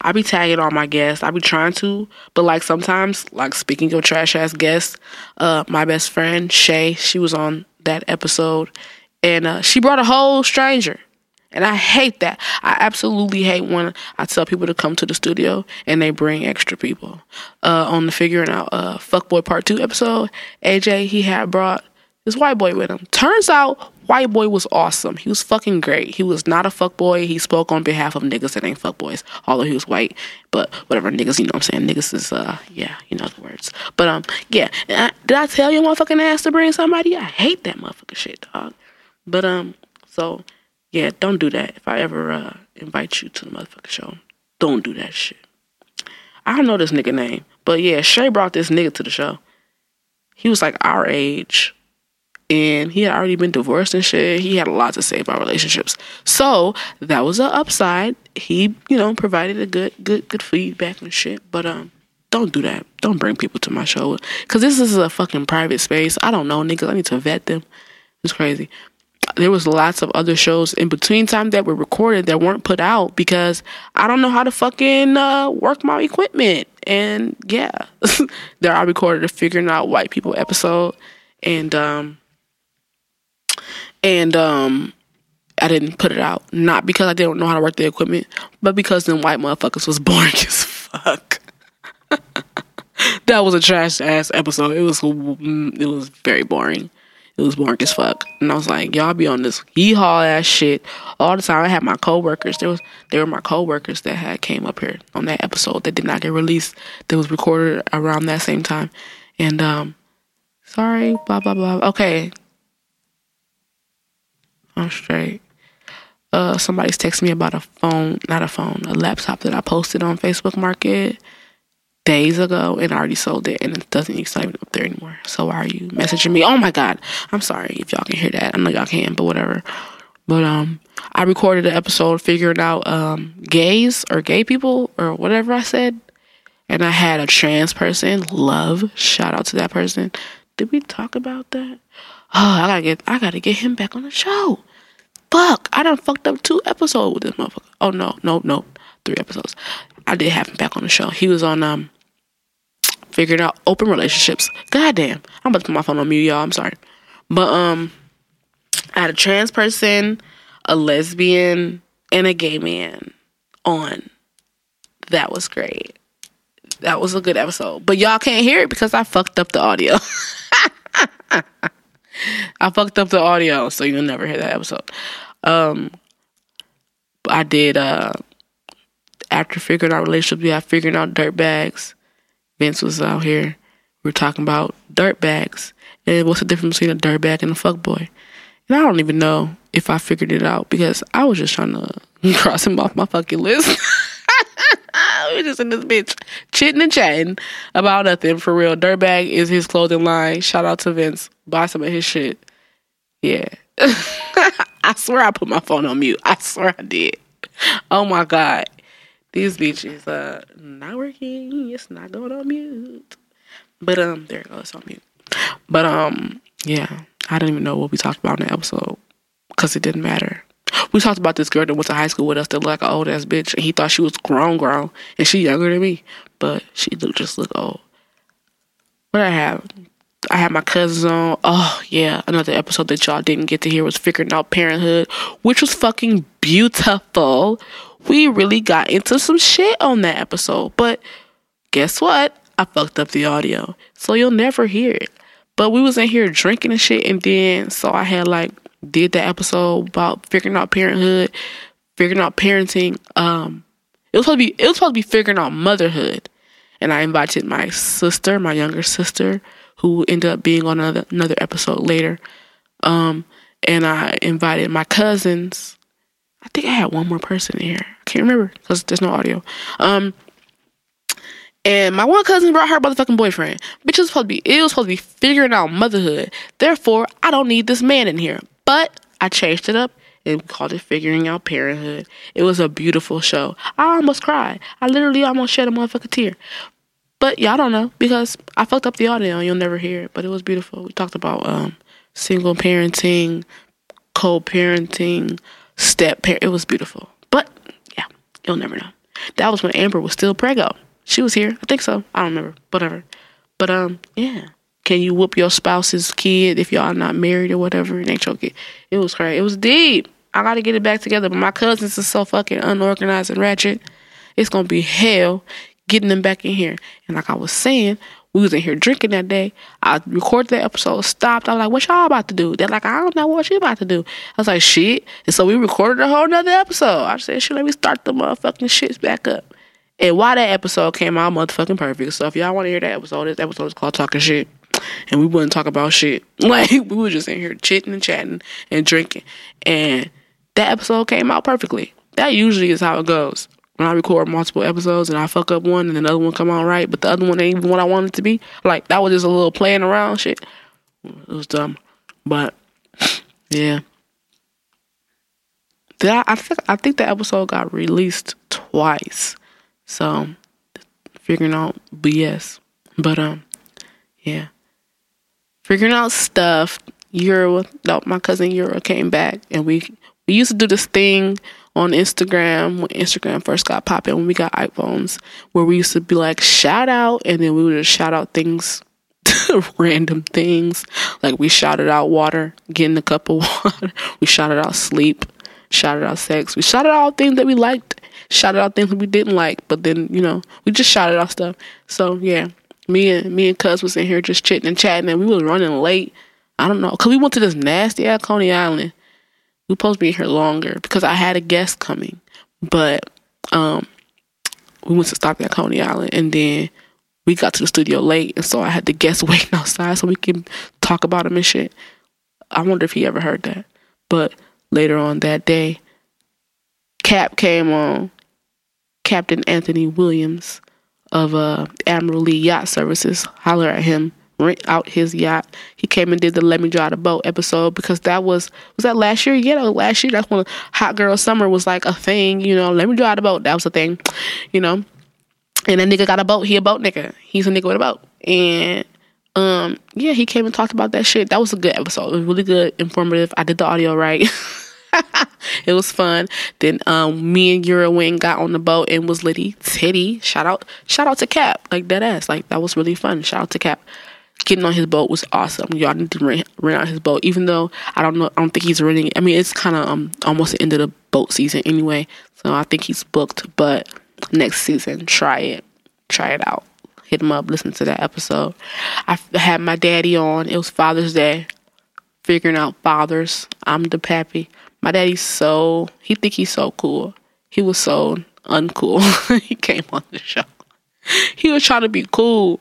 I be tagging all my guests. I be trying to, but like sometimes, like speaking of trash ass guests, uh, my best friend Shay, she was on that episode, and uh, she brought a whole stranger, and I hate that. I absolutely hate when I tell people to come to the studio and they bring extra people. Uh, on the figuring out uh, fuckboy part two episode, AJ he had brought this white boy with him. Turns out, white boy was awesome. He was fucking great. He was not a fuck boy. He spoke on behalf of niggas that ain't fuck boys, although he was white. But whatever, niggas, you know what I'm saying? Niggas is, uh, yeah, you know the words. But, um, yeah. I, did I tell your motherfucking ass to bring somebody? I hate that motherfucking shit, dog. But, um, so, yeah, don't do that. If I ever, uh, invite you to the motherfucking show, don't do that shit. I don't know this nigga name, but yeah, Shay brought this nigga to the show. He was like our age and he had already been divorced and shit. He had a lot to say about relationships. So that was an upside. He, you know, provided a good, good, good feedback and shit. But um, don't do that. Don't bring people to my show because this is a fucking private space. I don't know niggas. I need to vet them. It's crazy. There was lots of other shows in between time that were recorded that weren't put out because I don't know how to fucking uh, work my equipment. And yeah, there I recorded a figuring out white people episode, and um and um I didn't put it out. Not because I didn't know how to work the equipment, but because them white motherfuckers was boring as fuck. that was a trash ass episode. It was it was very boring. It was boring as fuck. And I was like, y'all be on this hee haw ass shit all the time. I had my coworkers. There was they were my coworkers that had came up here on that episode that did not get released. That was recorded around that same time. And um sorry, blah blah blah. Okay, I'm straight. Uh, somebody's texting me about a phone, not a phone, a laptop that I posted on Facebook Market days ago and I already sold it and it doesn't it's not even up there anymore. So why are you messaging me? Oh my god. I'm sorry if y'all can hear that. I know y'all can, but whatever. But um I recorded an episode figuring out um gays or gay people or whatever I said. And I had a trans person, love, shout out to that person. Did we talk about that? Oh, I gotta get I gotta get him back on the show. Fuck, I done fucked up two episodes with this motherfucker. Oh no, no, no, three episodes. I did have him back on the show. He was on um figuring out open relationships. Goddamn, I'm about to put my phone on mute, y'all. I'm sorry, but um, I had a trans person, a lesbian, and a gay man on. That was great. that was a good episode. But y'all can't hear it because I fucked up the audio. I fucked up the audio, so you'll never hear that episode. Um, I did uh after figuring out relationships, we have figuring out dirt bags. Vince was out here. We were talking about dirt bags and what's the difference between a dirt bag and a fuck boy. And I don't even know if I figured it out because I was just trying to cross him off my fucking list. just in this bitch chitting and chatting about nothing for real. Dirtbag is his clothing line. Shout out to Vince. Buy some of his shit. Yeah. I swear I put my phone on mute. I swear I did. Oh my god. These bitches uh not working. It's not going on mute. But um there it goes on mute. But um yeah. I didn't even know what we talked about in the episode. Cause it didn't matter. We talked about this girl that went to high school with us that looked like an old ass bitch, and he thought she was grown, grown, and she younger than me, but she looked just look old. What I have, I had my cousins on. Oh yeah, another episode that y'all didn't get to hear was figuring out parenthood, which was fucking beautiful. We really got into some shit on that episode, but guess what? I fucked up the audio, so you'll never hear it. But we was in here drinking and shit, and then so I had like did the episode about figuring out parenthood, figuring out parenting. Um, it was supposed to be it was supposed to be figuring out motherhood, and I invited my sister, my younger sister, who ended up being on another another episode later. Um, and I invited my cousins. I think I had one more person in here. I can't remember because there's no audio. Um, and my one cousin brought her motherfucking boyfriend. Bitch was supposed to be it was supposed to be figuring out motherhood. Therefore, I don't need this man in here. But I changed it up and called it Figuring Out Parenthood. It was a beautiful show. I almost cried. I literally almost shed a motherfucking tear. But y'all don't know because I fucked up the audio you'll never hear it. But it was beautiful. We talked about um, single parenting, co parenting, step parent. It was beautiful. But yeah, you'll never know. That was when Amber was still preggo. She was here. I think so. I don't remember. Whatever. But um, yeah. Can you whoop your spouse's kid if y'all not married or whatever? It ain't your kid. It was crazy. It was deep. I gotta get it back together. But my cousins are so fucking unorganized and ratchet. It's gonna be hell getting them back in here. And like I was saying, we was in here drinking that day. I recorded that episode, stopped. I was like, what y'all about to do? They're like, I don't know what you about to do. I was like, shit. And so we recorded a whole nother episode. I said, shit, let me start the motherfucking shits back up. And why that episode came out motherfucking perfect. So if y'all want to hear that episode, this episode is called Talking Shit. And we wouldn't talk about shit. Like we were just in here chitting and chatting and drinking. And that episode came out perfectly. That usually is how it goes. When I record multiple episodes and I fuck up one and another one come out right, but the other one ain't even what I wanted to be. Like that was just a little playing around shit. It was dumb. But yeah. Did I, I think I think the episode got released twice. So figuring out BS. But um yeah. Figuring out stuff. Yura no, my cousin Yura came back and we we used to do this thing on Instagram when Instagram first got popping when we got iPhones where we used to be like shout out and then we would just shout out things random things. Like we shouted out water, getting a cup of water. We shouted out sleep, shouted out sex. We shouted out things that we liked, shouted out things that we didn't like. But then, you know, we just shouted out stuff. So yeah, me and me and Cuz was in here just chitting and chatting and we was running late. I don't know. Cause we went to this nasty ass Coney Island. We supposed to be here longer because I had a guest coming. But um we went to stop at Coney Island and then we got to the studio late and so I had the guest waiting outside so we can talk about him and shit. I wonder if he ever heard that. But later on that day, Cap came on, Captain Anthony Williams of uh, Admiral Lee Yacht Services. Holler at him, rent out his yacht. He came and did the Let Me Drive the Boat episode because that was was that last year? Yeah, last year. That's when Hot Girl Summer was like a thing. You know, Let Me Drive the Boat. That was a thing. You know, and that nigga got a boat. He a boat nigga. He's a nigga with a boat. And um, yeah, he came and talked about that shit. That was a good episode. It was really good, informative. I did the audio right. it was fun. Then um, me and Yura and got on the boat and was litty titty. Shout out, shout out to Cap, like that ass. Like that was really fun. Shout out to Cap. Getting on his boat was awesome. Y'all need to rent, rent out his boat, even though I don't know. I don't think he's renting. I mean, it's kind of um almost the end of the boat season anyway, so I think he's booked. But next season, try it, try it out. hit him up, listen to that episode. I had my daddy on. It was Father's Day, figuring out fathers. I'm the pappy. My daddy's so he think he's so cool. He was so uncool. he came on the show. He was trying to be cool.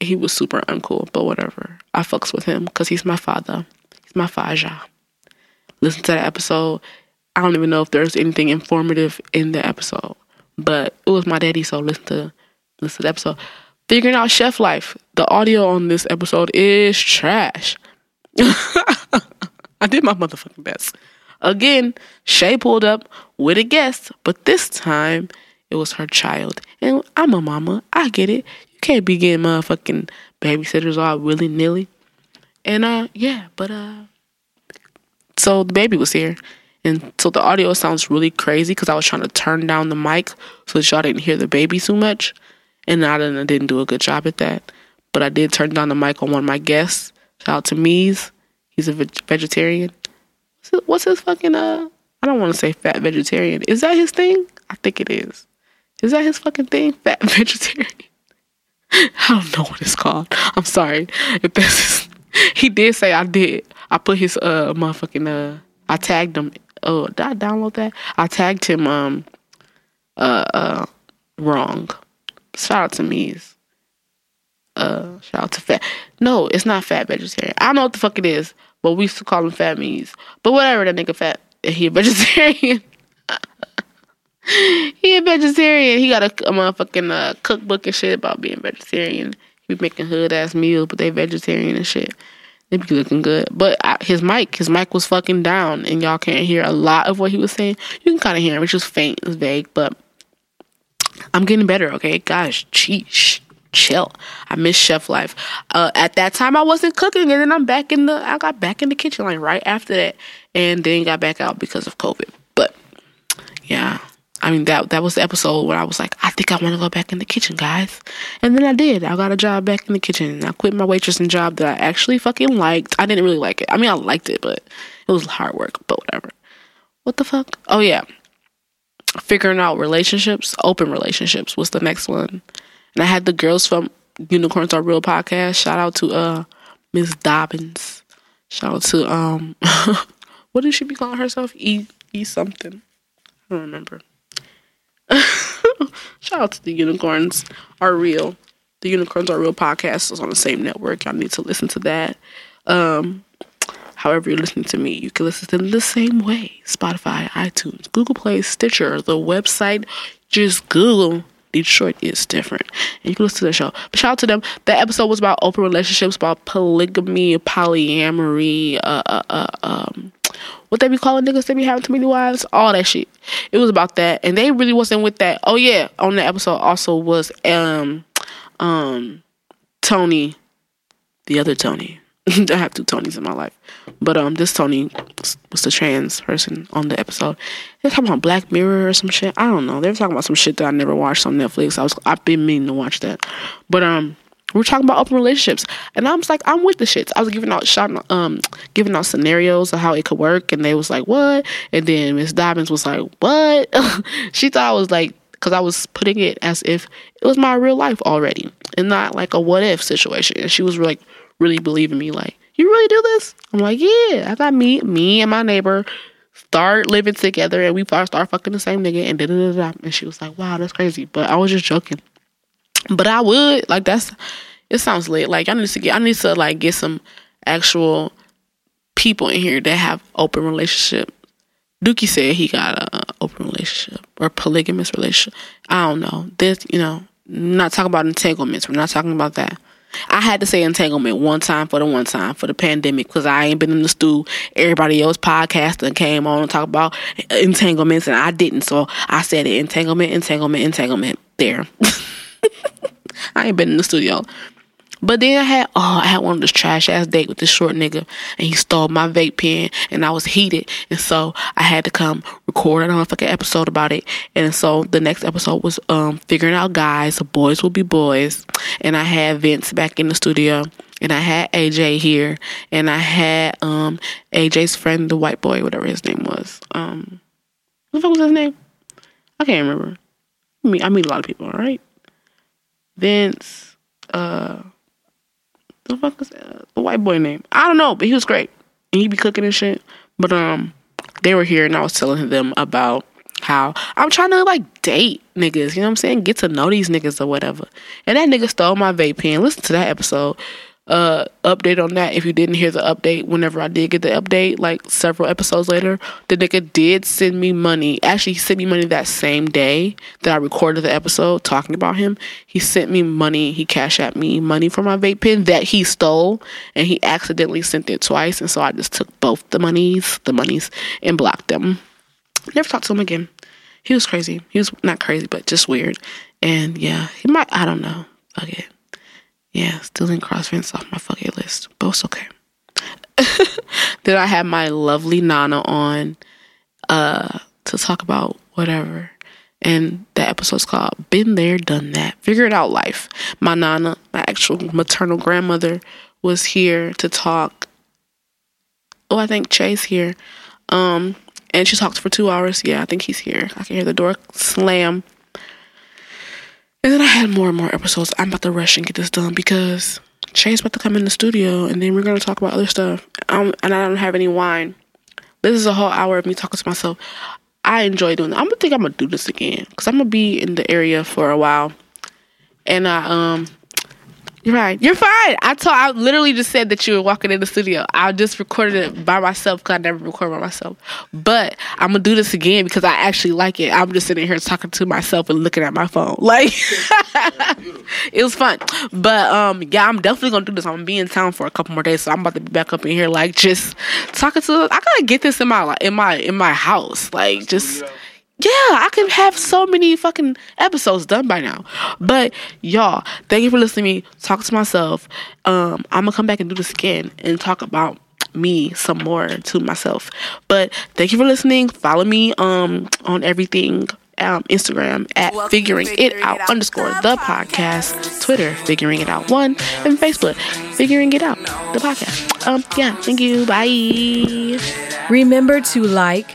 He was super uncool, but whatever. I fucks with him because he's my father. He's my faja. Listen to that episode. I don't even know if there's anything informative in the episode, but it was my daddy, so listen to listen to the episode. Figuring out chef life. The audio on this episode is trash. I did my motherfucking best. Again, Shay pulled up with a guest, but this time it was her child. And I'm a mama. I get it. You can't be getting motherfucking babysitters all willy nilly. And uh yeah, but uh so the baby was here. And so the audio sounds really crazy because I was trying to turn down the mic so that y'all didn't hear the baby too much. And I didn't, do a good job at that. But I did turn down the mic on one of my guests. Shout out to Mies. He's a veg- vegetarian. What's his, fucking, uh, I don't want to say fat vegetarian. Is that his thing? I think it is. Is that his fucking thing? Fat vegetarian? I don't know what it's called. I'm sorry if this is. He did say I did. I put his uh motherfucking uh. I tagged him. Oh, did I download that? I tagged him um uh uh wrong. Shout out to me's. Uh, shout out to fat. No, it's not fat vegetarian. I don't know what the fuck it is, but we used to call him fat me's. But whatever, that nigga fat. He a vegetarian. he a vegetarian. He got a, a motherfucking uh, cookbook and shit about being vegetarian. He be making hood ass meals, but they vegetarian and shit. They be looking good. But I, his mic, his mic was fucking down, and y'all can't hear a lot of what he was saying. You can kind of hear him. It's just faint, it's vague, but I'm getting better. Okay, guys, cheesh. Chill. I miss chef life. Uh, at that time, I wasn't cooking, and then I'm back in the. I got back in the kitchen like right after that, and then got back out because of COVID. But yeah, I mean that that was the episode where I was like, I think I want to go back in the kitchen, guys. And then I did. I got a job back in the kitchen. I quit my waitressing job that I actually fucking liked. I didn't really like it. I mean, I liked it, but it was hard work. But whatever. What the fuck? Oh yeah, figuring out relationships, open relationships was the next one. And I had the girls from Unicorns Are Real podcast. Shout out to uh Miss Dobbins. Shout out to um what did she be calling herself? E E something. I don't remember. Shout out to the Unicorns Are Real. The Unicorns Are Real podcast is on the same network. Y'all need to listen to that. Um however you're listening to me, you can listen to them the same way. Spotify, iTunes, Google Play, Stitcher, the website. Just Google Detroit is different. And you can listen to the show. But shout out to them. That episode was about open relationships, about polygamy, polyamory, uh, uh, uh, um, what they be calling niggas they be having too many wives, all that shit. It was about that. And they really wasn't with that. Oh yeah, on the episode also was um um Tony, the other Tony. I have two Tonys in my life. But um this Tony was the trans person on the episode. They're talking about Black Mirror or some shit. I don't know. They were talking about some shit that I never watched on Netflix. I was I've been meaning to watch that. But um we we're talking about open relationships. And I was like, I'm with the shits. I was giving out shot um giving out scenarios of how it could work and they was like, What? And then Miss Dobbins was like, What? she thought I was like because I was putting it as if it was my real life already and not like a what if situation. And she was like really believing me, like, you really do this? I'm like, yeah, I got me, me and my neighbor start living together and we start fucking the same nigga and da da da. And she was like, wow, that's crazy. But I was just joking. But I would like that's it sounds lit. Like I need to get I need to like get some actual people in here that have open relationship. Dookie said he got a open relationship or polygamous relationship. I don't know. This, you know, not talking about entanglements. We're not talking about that. I had to say entanglement one time for the one time for the pandemic because I ain't been in the stew. Everybody else podcasting came on and talk about entanglements and I didn't. So I said entanglement, entanglement, entanglement. There. I ain't been in the studio. But then I had oh I had one of this trash ass date with this short nigga and he stole my vape pen and I was heated. And so I had to come record another fucking episode about it. And so the next episode was um figuring out guys boys will be boys. And I had Vince back in the studio and I had AJ here and I had um AJ's friend the white boy whatever his name was. Um what the fuck was his name? I can't remember. I mean I meet a lot of people all right? Vince uh the fuck is uh, the white boy name? I don't know, but he was great. And he'd be cooking and shit. But um they were here and I was telling them about how I'm trying to like date niggas, you know what I'm saying? Get to know these niggas or whatever. And that nigga stole my vape pen. Listen to that episode. Uh update on that if you didn't hear the update whenever I did get the update, like several episodes later, the nigga did send me money. Actually he sent me money that same day that I recorded the episode talking about him. He sent me money, he cashed at me money for my vape pen that he stole and he accidentally sent it twice and so I just took both the monies, the monies, and blocked them. Never talked to him again. He was crazy. He was not crazy, but just weird. And yeah, he might. I don't know. Fuck it. Yeah, still didn't cross Vince off my fuck it list, but it's okay. then I had my lovely Nana on uh to talk about whatever. And the episode's called Been There, Done That. Figure it out life. My Nana, my actual maternal grandmother, was here to talk. Oh, I think Chase here. Um, and she talked for two hours. Yeah, I think he's here. I can hear the door slam. And then I had more and more episodes. I'm about to rush and get this done because Chase about to come in the studio and then we're gonna talk about other stuff. Um, and I don't have any wine. This is a whole hour of me talking to myself. I enjoy doing that. I'm gonna think I'm gonna do this again because I'm gonna be in the area for a while. And I um right. You're fine. I told. I literally just said that you were walking in the studio. I just recorded it by myself because I never record by myself. But I'm gonna do this again because I actually like it. I'm just sitting here talking to myself and looking at my phone. Like it was fun. But um, yeah, I'm definitely gonna do this. I'm gonna be in town for a couple more days, so I'm about to be back up in here, like just talking to. I gotta get this in my in my in my house, like just. Yeah, I could have so many fucking episodes done by now. But y'all, thank you for listening to me talk to myself. Um, I'm gonna come back and do this again and talk about me some more to myself. But thank you for listening. Follow me um on everything. Um, Instagram at Welcome to figuring it out It Out, underscore the the podcast, Twitter figuring it out one, and Facebook figuring it out the podcast. Um, yeah, thank you. Bye. Remember to like,